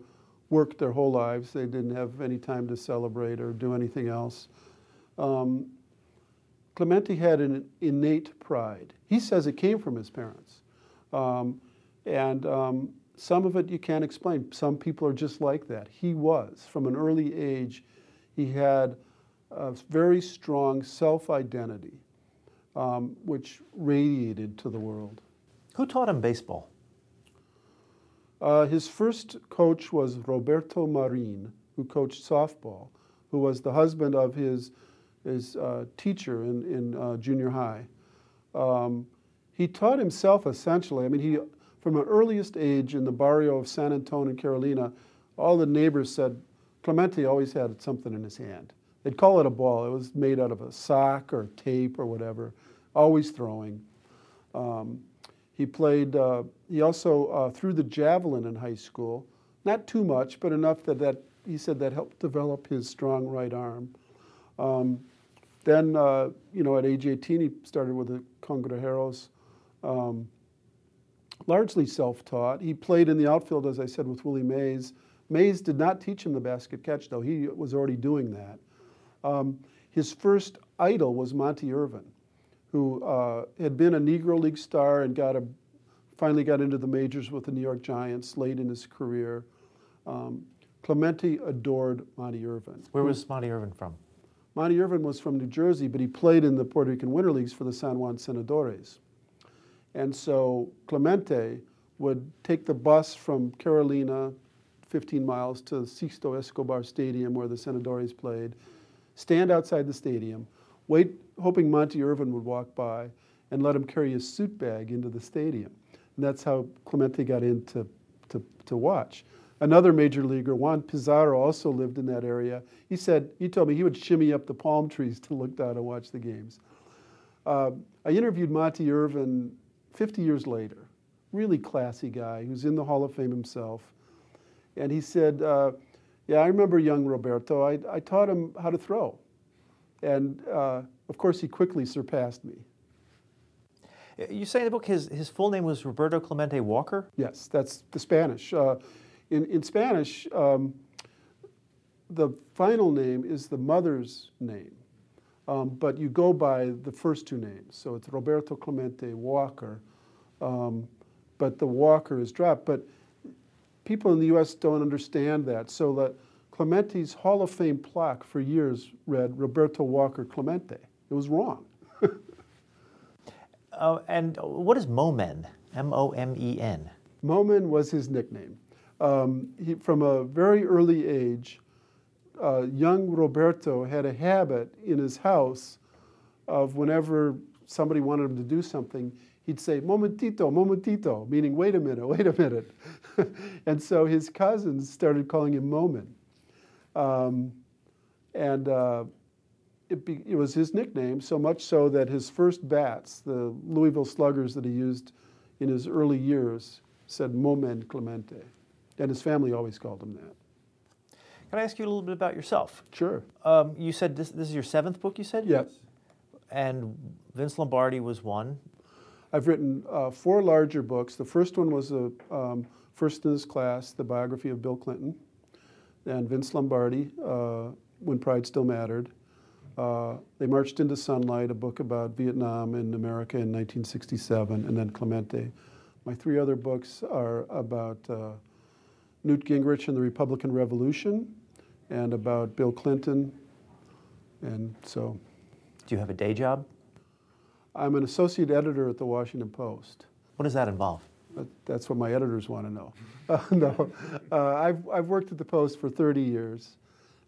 worked their whole lives. They didn't have any time to celebrate or do anything else. Um, Clemente had an innate pride. He says it came from his parents. Um, and um, some of it you can't explain. Some people are just like that. He was. From an early age, he had a very strong self identity, um, which radiated to the world. Who taught him baseball? Uh, his first coach was Roberto Marin, who coached softball, who was the husband of his, his uh, teacher in, in uh, junior high. Um, he taught himself essentially. I mean, he from an earliest age in the barrio of San Antonio, Carolina, all the neighbors said Clemente always had something in his hand. They'd call it a ball. It was made out of a sock or tape or whatever, always throwing. Um, he played, uh, he also uh, threw the javelin in high school. Not too much, but enough that, that he said that helped develop his strong right arm. Um, then, uh, you know, at age 18, he started with the Cangrejeros. Um, largely self taught. He played in the outfield, as I said, with Willie Mays. Mays did not teach him the basket catch, though. He was already doing that. Um, his first idol was Monte Irvin, who uh, had been a Negro League star and got a, finally got into the majors with the New York Giants late in his career. Um, Clemente adored Monte Irvin. Where was Monte Irvin from? Monte Irvin was from New Jersey, but he played in the Puerto Rican Winter Leagues for the San Juan Senadores. And so Clemente would take the bus from Carolina, 15 miles, to Sixto Escobar Stadium where the Senadores played, stand outside the stadium, wait, hoping Monte Irvin would walk by, and let him carry his suit bag into the stadium. And that's how Clemente got in to, to, to watch. Another major leaguer, Juan Pizarro, also lived in that area. He said, he told me he would shimmy up the palm trees to look down and watch the games. Uh, I interviewed Monte Irvin 50 years later, really classy guy who's in the Hall of Fame himself. And he said, uh, Yeah, I remember young Roberto. I, I taught him how to throw. And uh, of course, he quickly surpassed me. You say in the book his, his full name was Roberto Clemente Walker? Yes, that's the Spanish. In, in Spanish, um, the final name is the mother's name, um, but you go by the first two names. So it's Roberto Clemente Walker, um, but the Walker is dropped. But people in the U.S. don't understand that. So that Clemente's Hall of Fame plaque for years read Roberto Walker Clemente. It was wrong. uh, *laughs* and what is Momen? M O M E N. Momen was his nickname. Um, he, from a very early age, uh, young Roberto had a habit in his house of whenever somebody wanted him to do something, he'd say, momentito, momentito, meaning wait a minute, *laughs* wait a minute. *laughs* and so his cousins started calling him Momen. Um, and uh, it, be, it, was his nickname, so much so that his first bats, the Louisville Sluggers that he used in his early years, said Momen Clemente. And his family always called him that. Can I ask you a little bit about yourself? Sure. Um, you said this, this is your seventh book, you said? Yes. And Vince Lombardi was one. I've written uh, four larger books. The first one was a um, first in his class, the biography of Bill Clinton and Vince Lombardi, uh, When Pride Still Mattered. Uh, they marched into sunlight, a book about Vietnam and America in 1967, and then Clemente. My three other books are about uh, Newt Gingrich and the Republican Revolution, and about Bill Clinton. And so. Do you have a day job? I'm an associate editor at the Washington Post. What does that involve? That's what my editors want to know. *laughs* Uh, no, uh, I've, I've worked at the Post for 30 years.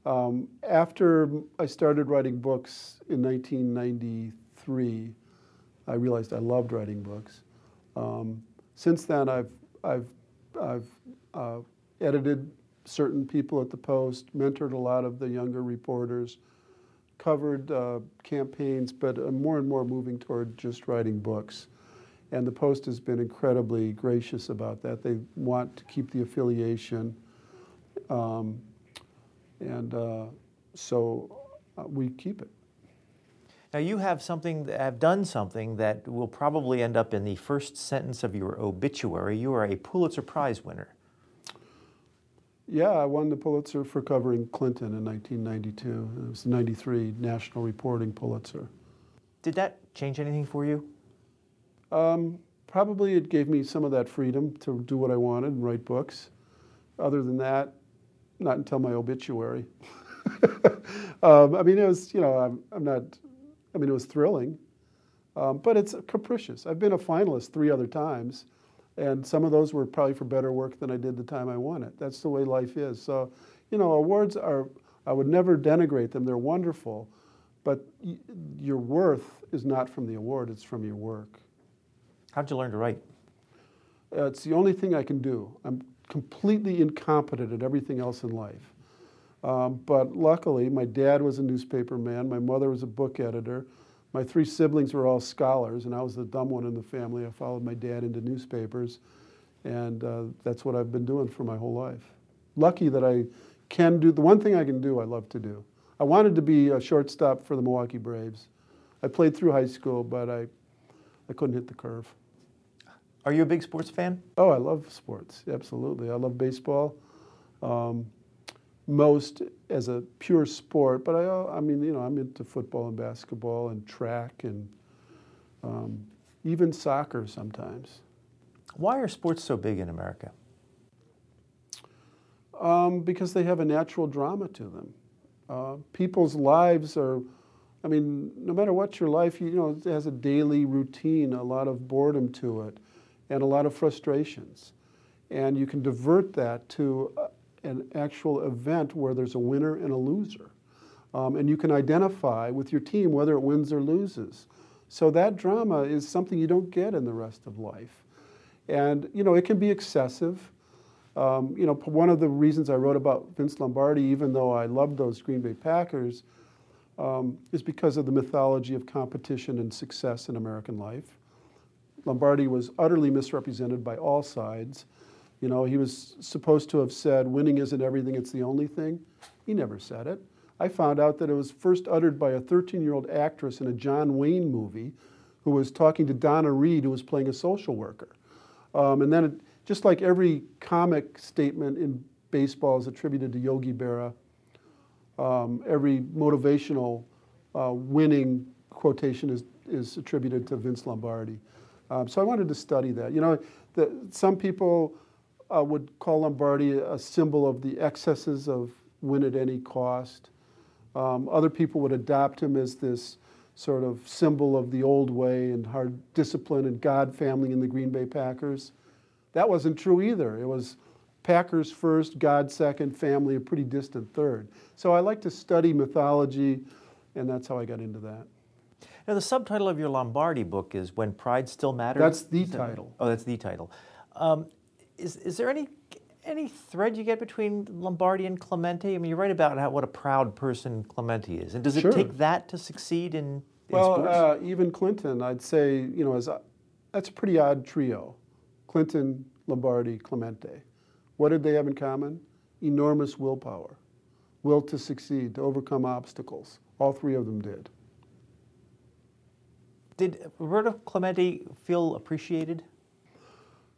Um, after I started writing books in 1993, I realized I loved writing books. Um, since then, I've, I've, I've uh, edited certain people at the Post, mentored a lot of the younger reporters, covered uh, campaigns, but I'm more and more moving toward just writing books. And the Post has been incredibly gracious about that. They want to keep the affiliation. Um, and uh, so uh, we keep it. Now you have something, have done something that will probably end up in the first sentence of your obituary. You are a Pulitzer Prize winner. Yeah, I won the Pulitzer for covering Clinton in 1992. It was the 93 National Reporting Pulitzer. Did that change anything for you? Um, probably it gave me some of that freedom to do what I wanted and write books. Other than that, not until my obituary. *laughs* um, I mean, it was, you know, I'm, I'm, not, I mean, it was thrilling, um, but it's capricious. I've been a finalist three other times. And some of those were probably for better work than I did the time I won it. That's the way life is. So, you know, awards are, I would never denigrate them. They're wonderful. But y- your worth is not from the award, it's from your work. How'd you learn to write? Uh, it's the only thing I can do. I'm completely incompetent at everything else in life. Um, but luckily, my dad was a newspaper man, my mother was a book editor. My three siblings were all scholars, and I was the dumb one in the family. I followed my dad into newspapers, and uh, that's what I've been doing for my whole life. Lucky that I can do the one thing I can do, I love to do. I wanted to be a shortstop for the Milwaukee Braves. I played through high school, but I, I couldn't hit the curve. Are you a big sports fan? Oh, I love sports, absolutely. I love baseball. Um, most as a pure sport, but I, I mean, you know, I'm into football and basketball and track and um, even soccer sometimes. Why are sports so big in America? Um, because they have a natural drama to them. Uh, people's lives are, I mean, no matter what your life, you know, it has a daily routine, a lot of boredom to it, and a lot of frustrations. And you can divert that to an actual event where there's a winner and a loser. Um, and you can identify with your team whether it wins or loses. So that drama is something you don't get in the rest of life. And, you know, it can be excessive. Um, you know, one of the reasons I wrote about Vince Lombardi, even though I loved those Green Bay Packers, um, is because of the mythology of competition and success in American life. Lombardi was utterly misrepresented by all sides. You know, he was supposed to have said, winning isn't everything, it's the only thing. He never said it. I found out that it was first uttered by a 13 year old actress in a John Wayne movie who was talking to Donna Reed, who was playing a social worker. Um, and then, it, just like every comic statement in baseball is attributed to Yogi Berra, um, every motivational uh, winning quotation is, is attributed to Vince Lombardi. Um, so I wanted to study that. You know, the, some people uh, would call Lombardi a symbol of the excesses of win at any cost. Um, other people would adopt him as this sort of symbol of the old way and hard discipline and God family in the Green Bay Packers. That wasn't true either. It was Packers first, God second, family a pretty distant third. So I like to study mythology, and that's how I got into that. Now, the subtitle of your Lombardi book is When Pride Still Matters. That's the title. Oh, that's the title. Um, is, is there any any thread you get between Lombardi and Clemente? I mean, you write about how, what a proud person Clemente is, and does it sure. take that to succeed in, in well, uh, even Clinton, I'd say, you know, as a, that's a pretty odd trio: Clinton, Lombardi, Clemente. What did they have in common? Enormous willpower, will to succeed, to overcome obstacles. All three of them did. Did Roberto Clemente feel appreciated?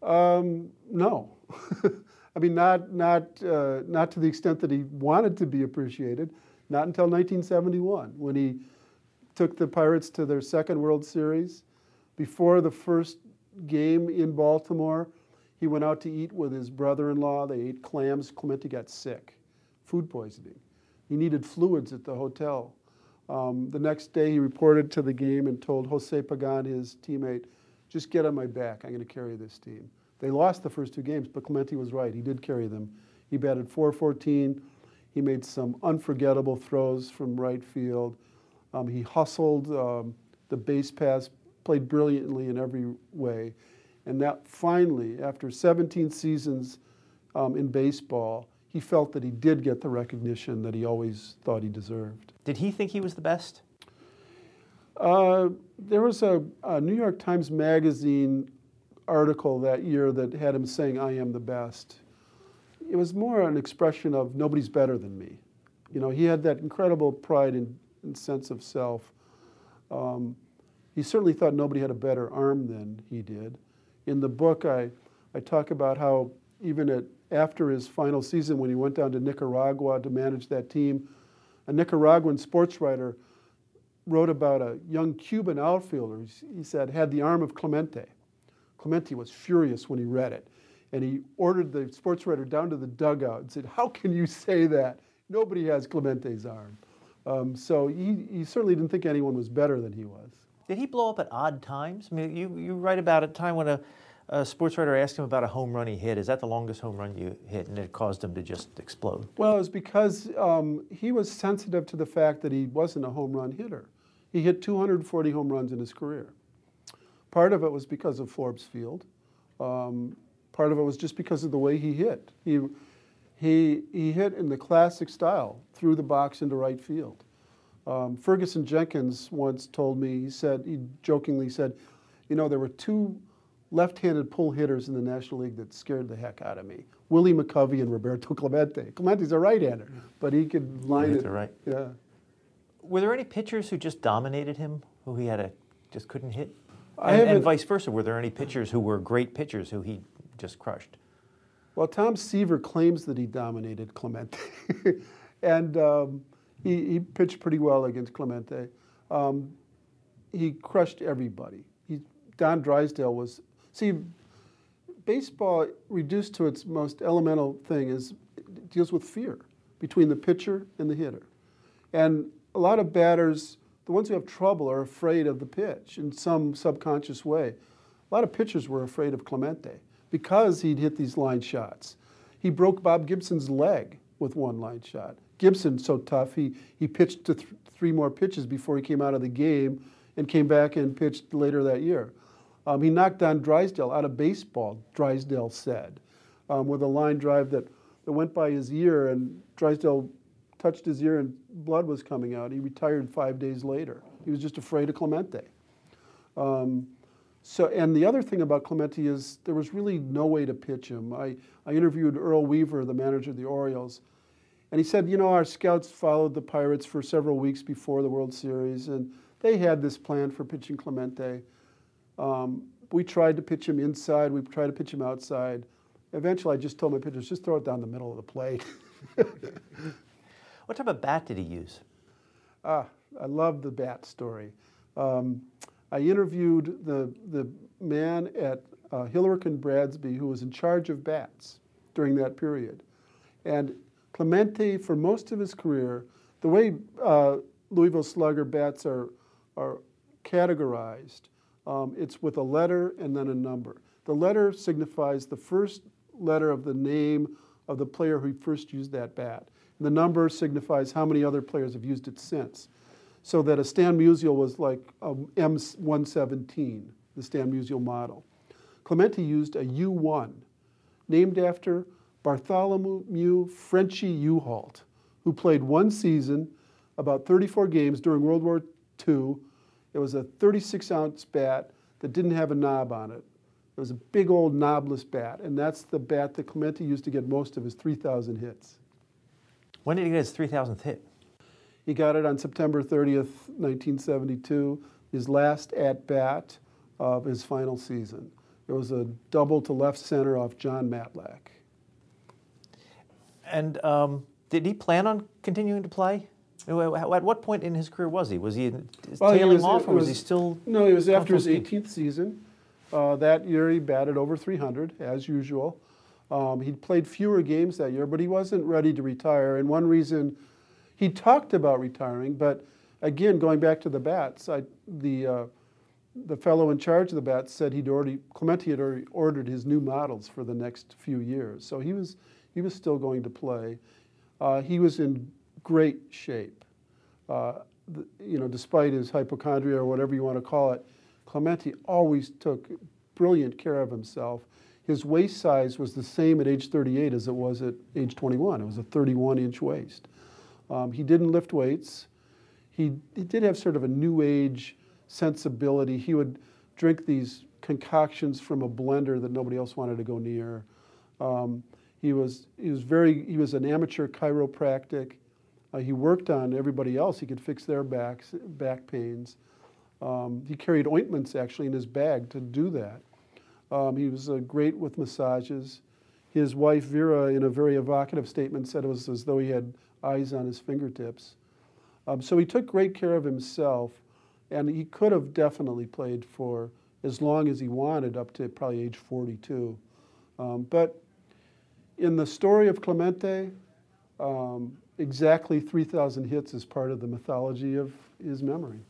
Um, no. *laughs* I mean, not, not, uh, not to the extent that he wanted to be appreciated, not until 1971 when he took the Pirates to their second World Series. Before the first game in Baltimore, he went out to eat with his brother in law. They ate clams. Clemente got sick, food poisoning. He needed fluids at the hotel. Um, the next day, he reported to the game and told Jose Pagan, his teammate, just get on my back. I'm going to carry this team. They lost the first two games, but Clemente was right. He did carry them. He batted 414. He made some unforgettable throws from right field. Um, he hustled um, the base pass, played brilliantly in every way. And that finally, after 17 seasons um, in baseball, he felt that he did get the recognition that he always thought he deserved. Did he think he was the best? Uh, there was a, a, New York Times Magazine article that year that had him saying, I am the best. It was more an expression of nobody's better than me. You know, he had that incredible pride and, and sense of self. Um, he certainly thought nobody had a better arm than he did. In the book, I, I talk about how even at, after his final season, when he went down to Nicaragua to manage that team, a Nicaraguan sports writer wrote about a young Cuban outfielder. He said, had the arm of Clemente. Clemente was furious when he read it. And he ordered the sports writer down to the dugout and said, How can you say that? Nobody has Clemente's arm. Um, so he, he certainly didn't think anyone was better than he was. Did he blow up at odd times? I mean, you, you write about a time when a, a sports writer asked him about a home run he hit. Is that the longest home run you hit, and it caused him to just explode? Well, it was because um, he was sensitive to the fact that he wasn't a home run hitter. He hit 240 home runs in his career. Part of it was because of Forbes Field. Um, part of it was just because of the way he hit. He, he, he hit in the classic style, through the box into right field. Um, Ferguson Jenkins once told me, he said, he jokingly said, you know, there were two left-handed pull hitters in the National League that scared the heck out of me. Willie McCovey and Roberto Clemente. Clemente's a right-hander, but he could line it. To right. Yeah. Were there any pitchers who just dominated him, who he had a just couldn't hit? And, and, vice versa. Were there any pitchers who were great pitchers who he just crushed? Well, Tom Seaver claims that he dominated Clemente, *laughs* and um, he, he, pitched pretty well against Clemente. Um, he crushed everybody. He, Don Drysdale was see. Baseball, reduced to its most elemental thing, is deals with fear between the pitcher and the hitter, and a lot of batters the ones who have trouble are afraid of the pitch in some subconscious way. A lot of pitchers were afraid of Clemente because he'd hit these line shots. He broke Bob Gibson's leg with one line shot. Gibson, so tough, he, he pitched to th- three more pitches before he came out of the game and came back and pitched later that year. Um, he knocked Don Drysdale out of baseball, Drysdale said. um, with a line drive that, that went by his ear, and Drysdale touched his ear and blood was coming out. He retired five days later. He was just afraid of Clemente. Um, so, and the other thing about Clemente is there was really no way to pitch him. I, I interviewed Earl Weaver, the manager of the Orioles, and he said, you know, our scouts followed the Pirates for several weeks before the World Series, and they had this plan for pitching Clemente. Um, we tried to pitch him inside, we tried to pitch him outside. Eventually, I just told my pitchers, just throw it down the middle of the plate. *laughs* what type of bat did he use? Ah, I love the bat story. Um, I interviewed the, the man at uh, Hillerich and Bradsby who was in charge of bats during that period. And Clemente, for most of his career, the way uh, Louisville Slugger bats are, are categorized, um, it's with a letter and then a number. The letter signifies the first letter of the name of the player who first used that bat. The number signifies how many other players have used it since. So that a Stan Musial was like a M117, the Stan Musial model. Clemente used a U1, named after Bartholomew Frenchy Uhalt, who played one season, about 34 games during World War II. It was a 36 ounce bat that didn't have a knob on it. It was a big old knobless bat, and that's the bat that Clemente used to get most of his 3,000 hits. When did he get his 3,000th hit? He got it on September 30th, 1972, his last at bat of his final season. It was a double to left center off Jon Matlack. And um, did he plan on continuing to play? At what point in his career was he? Was he well, tailing he was, off, or was, was, he still? No, he was after his 18th season. Uh, that year, he batted over 300 as usual. Um, he played fewer games that year, but he wasn't ready to retire. And one reason he talked about retiring, but again, going back to the bats, I, the, uh, the fellow in charge of the bats said he'd already, Clemente had already ordered his new models for the next few years. So he was, he was still going to play. Uh, he was in great shape. Uh, the, you know, despite his hypochondria or whatever you want to call it, Clemente always took brilliant care of himself. His waist size was the same at age 38 as it was at age 21. It was a 31 inch waist. Um, he didn't lift weights. He, he did have sort of a new age sensibility. He would drink these concoctions from a blender that nobody else wanted to go near. Um, he was he was very he was an amateur chiropractic. Uh, he worked on everybody else. He could fix their backs back pains. Um, he carried ointments actually in his bag to do that. Um, he was uh, great with massages. His wife Vera, in a very evocative statement, said it was as though he had eyes on his fingertips. Um, so he took great care of himself, and he could have definitely played for as long as he wanted, up to probably age 42. Um, but in the story of Clemente, um, exactly 3,000 hits is part of the mythology of his memory.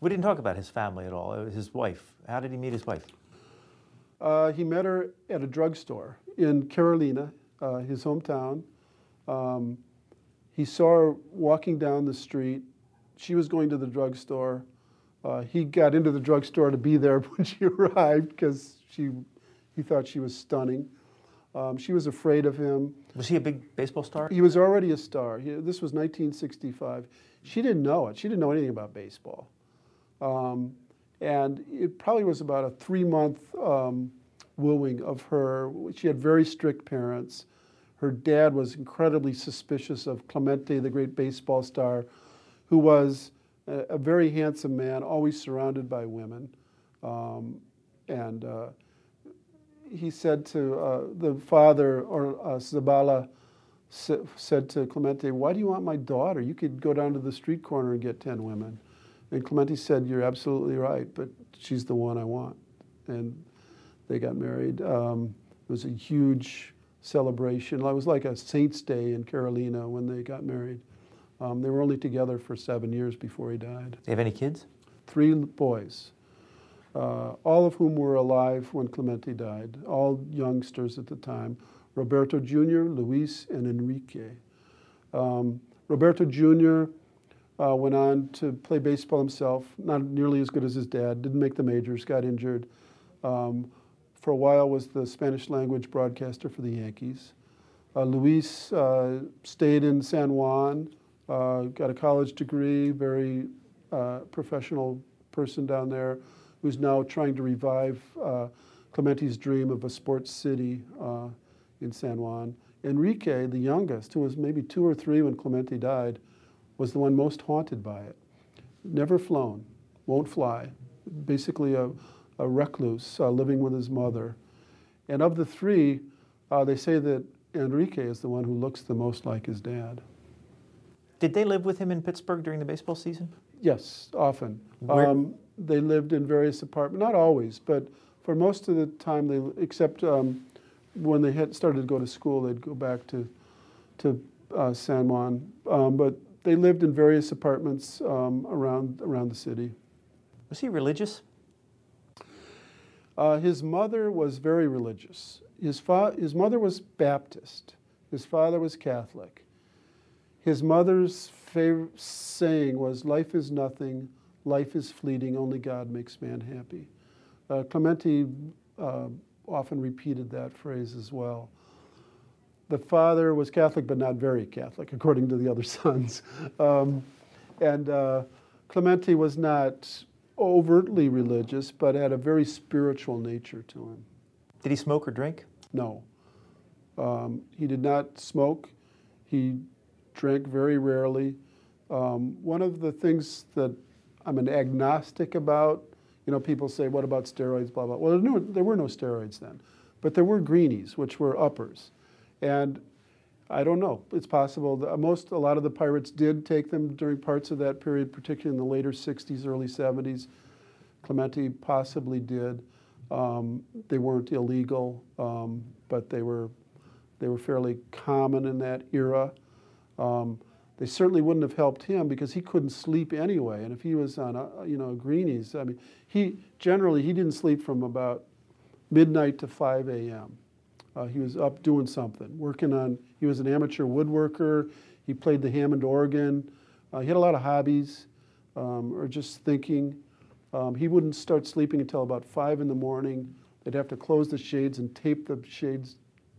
We didn't talk about his family at all, his wife. How did he meet his wife? Uh, he met her at a drugstore in Carolina, uh, his hometown. Um, he saw her walking down the street. She was going to the drugstore. Uh, he got into the drugstore to be there *laughs* when she arrived because she, he thought she was stunning. Um, she was afraid of him. Was he a big baseball star? He was already a star. He, this was 1965. She didn't know it. She didn't know anything about baseball. Um, and it probably was about a three month um, wooing of her. She had very strict parents. Her dad was incredibly suspicious of Clemente, the great baseball star, who was a, a very handsome man, always surrounded by women. Um, and uh, he said to uh, the father, or uh, Zabala, said to Clemente, Why do you want my daughter? You could go down to the street corner and get 10 women. And Clemente said, You're absolutely right, but she's the one I want. And they got married. Um, it was a huge celebration. It was like a Saints' Day in Carolina when they got married. Um, they were only together for seven years before he died. Do you have any kids? Three boys, uh, all of whom were alive when Clemente died, all youngsters at the time Roberto Jr., Luis, and Enrique. Um, Roberto Jr. Uh, went on to play baseball himself, not nearly as good as his dad, didn't make the majors, got injured. Um, for a while was the Spanish language broadcaster for the Yankees. Uh, Luis uh, stayed in San Juan, uh, got a college degree, very uh, professional person down there, who's now trying to revive uh, Clemente's dream of a sports city in San Juan. Enrique, the youngest, who was maybe two or three when Clemente died, was the one most haunted by it. Never flown, won't fly, basically a, a recluse uh, living with his mother. And of the three, uh, they say that Enrique is the one who looks the most like his dad. Did they live with him in Pittsburgh during the baseball season? Yes, often. Um, they lived in various apartments, not always, but for most of the time, they except um, when they had started to go to school, they'd go back to to uh, San Juan. Um, but they lived in various apartments um, around around the city. Was he religious? Uh, his mother was very religious. His, fa- his mother was Baptist. His father was Catholic. His mother's favorite saying was, Life is nothing, life is fleeting, only God makes man happy. Uh, Clemente uh, often repeated that phrase as well. The father was Catholic, but not very Catholic, according to the other *laughs* sons. Um, and uh, Clemente was not overtly religious, but had a very spiritual nature to him. Did he smoke or drink? No. Um, he did not smoke. He drank very rarely. Um, one of the things that I'm an agnostic about, you know, people say, what about steroids, blah, blah. Well, there, there were no steroids then, but there were greenies, which were uppers. And I don't know. It's possible. Most, a lot of the pirates did take them during parts of that period, particularly in the later 60s, early 70s. Clemente possibly did. Um, they weren't illegal, um, but they were, they were fairly common in that era. Um, they certainly wouldn't have helped him because he couldn't sleep anyway. And if he was on, a, you know, greenies, I mean, he generally he didn't sleep from about midnight to 5 a.m. Uh, he was up doing something, working on. He was an amateur woodworker. He played the Hammond organ. Uh, he had a lot of hobbies, um, or just thinking. Um, he wouldn't start sleeping until about five in the morning. They'd have to close the shades and tape the shades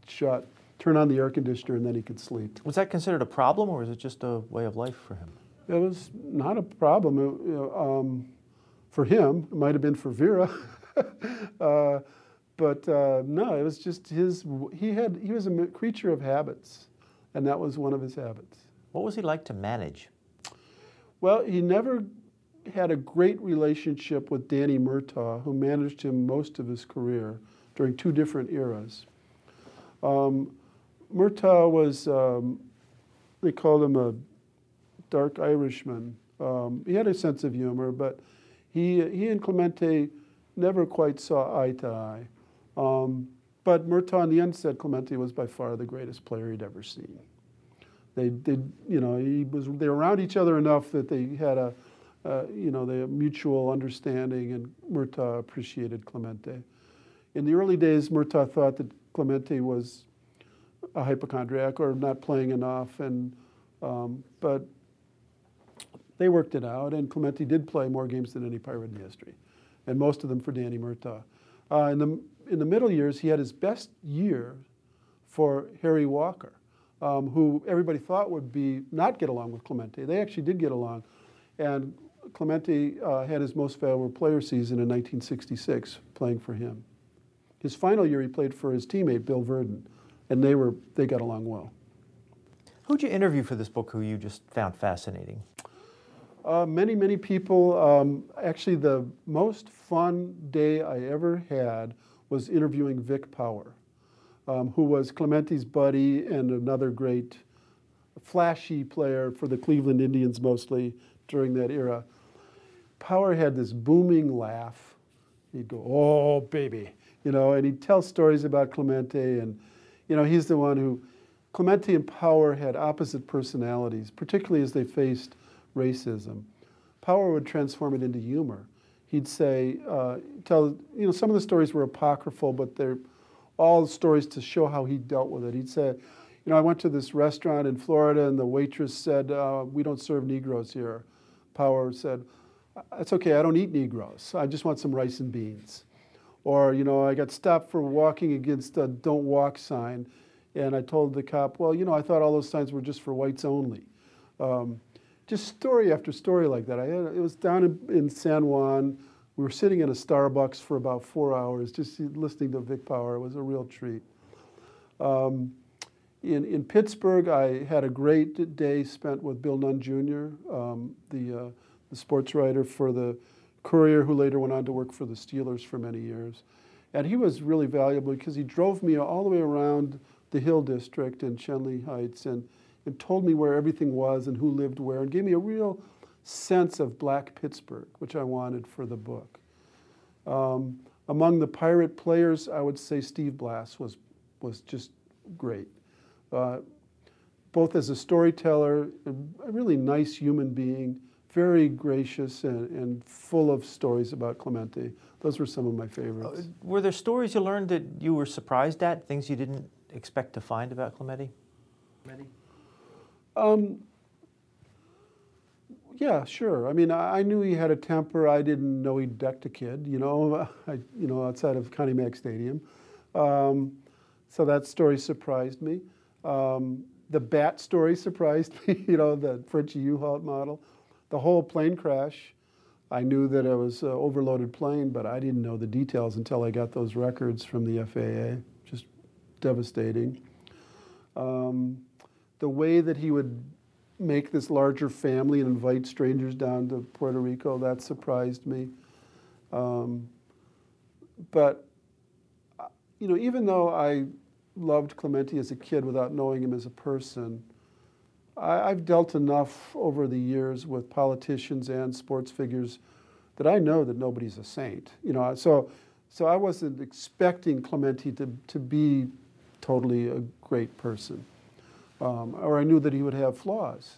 shut, turn on the air conditioner, and then he could sleep. Was that considered a problem, or was it just a way of life for him? It was not a problem it, um, for him. It might have been for Vera. *laughs* uh, but uh, no, it was just his. He had he was a creature of habits, and that was one of his habits. What was he like to manage? Well, he never had a great relationship with Danny Murtaugh, who managed him most of his career during two different eras. Um, Murtaugh was, um, they called him a dark Irishman. Um, he had a sense of humor, but he, he and Clemente never quite saw eye to eye. Um, but Murtaugh in the end said Clemente was by far the greatest player he'd ever seen. They did, you know, he was, they were around each other enough that they had a, uh, you know, the mutual understanding, and Murtaugh appreciated Clemente. In the early days, Murtaugh thought that Clemente was a hypochondriac or not playing enough, and um, but they worked it out, and Clemente did play more games than any pirate in history, and most of them for Danny Murtaugh. Uh, in the in the middle years, he had his best year for Harry Walker, um, who everybody thought would be not get along with Clemente. They actually did get along, and Clemente uh, had his most valuable player season in 1966, playing for him. His final year, he played for his teammate Bill Virdon, and they were they got along well. Who'd you interview for this book? Who you just found fascinating? Uh, many, many people. Um, actually, the most fun day I ever had was interviewing Vic Power, um, who was Clemente's buddy and another great, flashy player for the Cleveland Indians mostly during that era. Power had this booming laugh. He'd go, "Oh, baby," you know, and he'd tell stories about Clemente, and you know, he's the one who. Clemente and Power had opposite personalities, particularly as they faced racism. Power would transform it into humor. He'd say, uh, tell, you know, some of the stories were apocryphal, but they're all stories to show how he dealt with it. He'd say, you know, I went to this restaurant in Florida and the waitress said, uh, we don't serve Negroes here. Power said, that's okay, I don't eat Negroes. I just want some rice and beans. Or, you know, I got stopped for walking against a don't walk sign. And I told the cop, well, you know, I thought all those signs were just for whites only. Um, just story after story like that. I had, it was down in, in, San Juan. We were sitting in a Starbucks for about four hours, just listening to Vic Power. It was a real treat. Um, in, in Pittsburgh, I had a great day spent with Bill Nunn Jr., um, the, uh, the sports writer for the Courier, who later went on to work for the Steelers for many years. And he was really valuable because he drove me all the way around the Hill District in Schenley Heights and, and told me where everything was and who lived where and gave me a real sense of black Pittsburgh, which I wanted for the book. Um, among the pirate players, I would say Steve Blass was, was just great. Uh, both as a storyteller, a really nice human being, very gracious and, and full of stories about Clemente. Those were some of my favorites. Uh, were there stories you learned that you were surprised at, things you didn't expect to find about Clemente? Um, yeah, sure. I mean, I, knew he had a temper. I didn't know he decked a kid, you know, *laughs* I, you know, outside of Connie Mack Stadium. Um, so that story surprised me. Um, the bat story surprised *laughs* me, you know, the Frenchy Uhalt model. The whole plane crash, I knew that it was an overloaded plane, but I didn't know the details until I got those records from the FAA. Just devastating. Um, the way that he would make this larger family and invite strangers down to Puerto Rico, that surprised me. Um, but, uh, you know, even though I loved Clemente as a kid without knowing him as a person, I, have dealt enough over the years with politicians and sports figures that I know that nobody's a saint. You know, so so I wasn't expecting Clemente to, to be totally a great person um, or I knew that he would have flaws.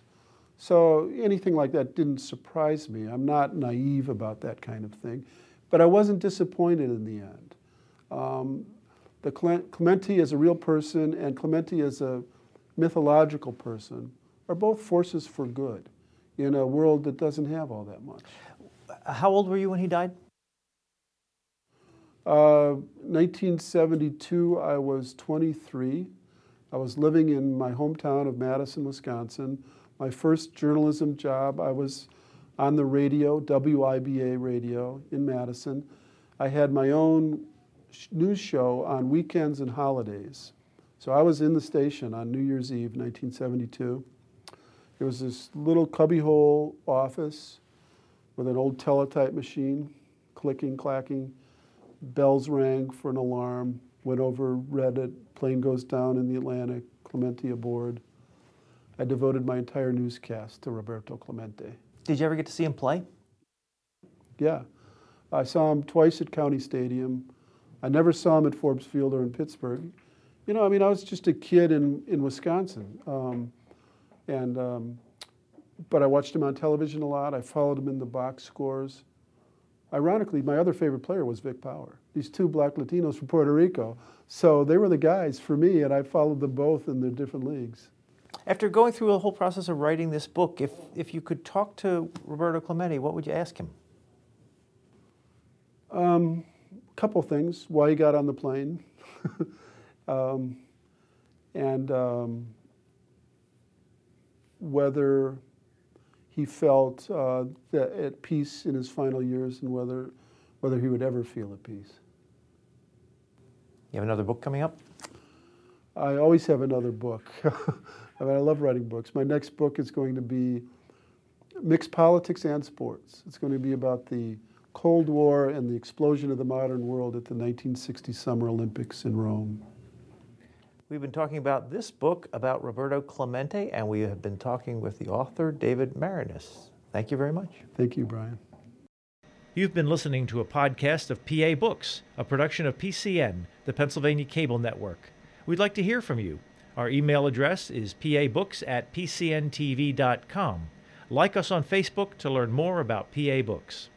So anything like that didn't surprise me. I'm not naive about that kind of thing. But I wasn't disappointed in the end. Um, the Clemente as a real person and Clemente as a mythological person are both forces for good in a world that doesn't have all that much. How old were you when he died? Uh, 1972, I was 23. I was living in my hometown of Madison, Wisconsin. My first journalism job, I was on the radio, WIBA radio in Madison. I had my own news show on weekends and holidays. So I was in the station on New Year's Eve, 1972. It was this little cubbyhole office with an old teletype machine, clicking, clacking. Bells rang for an alarm went over, read it, plane goes down in the Atlantic, Clemente aboard. I devoted my entire newscast to Roberto Clemente. Did you ever get to see him play? Yeah. I saw him twice at County Stadium. I never saw him at Forbes Field or in Pittsburgh. You know, I mean, I was just a kid in, in Wisconsin. Um, and, um, but I watched him on television a lot. I followed him in the box scores. Ironically, my other favorite player was Vic Power. These two black Latinos from Puerto Rico. So they were the guys for me, and I followed them both in their different leagues. After going through the whole process of writing this book, if, if you could talk to Roberto Clemente, what would you ask him? A um, couple things. Why he got on the plane. *laughs* um, and um, whether he felt uh, at peace in his final years and whether, whether he would ever feel at peace. You have another book coming up? I always have another book. *laughs* I mean, I love writing books. My next book is going to be mixed politics and sports. It's going to be about the Cold War and the explosion of the modern world at the 1960 Summer Olympics in Rome. We've been talking about this book about Roberto Clemente, and we have been talking with the author, David Maraniss. Thank you very much. Thank you, Brian. You've been listening to a podcast of PA Books, a production of PCN, the Pennsylvania Cable Network. We'd like to hear from you. Our email address is pabooks at pcntv.com. Like us on Facebook to learn more about PA Books.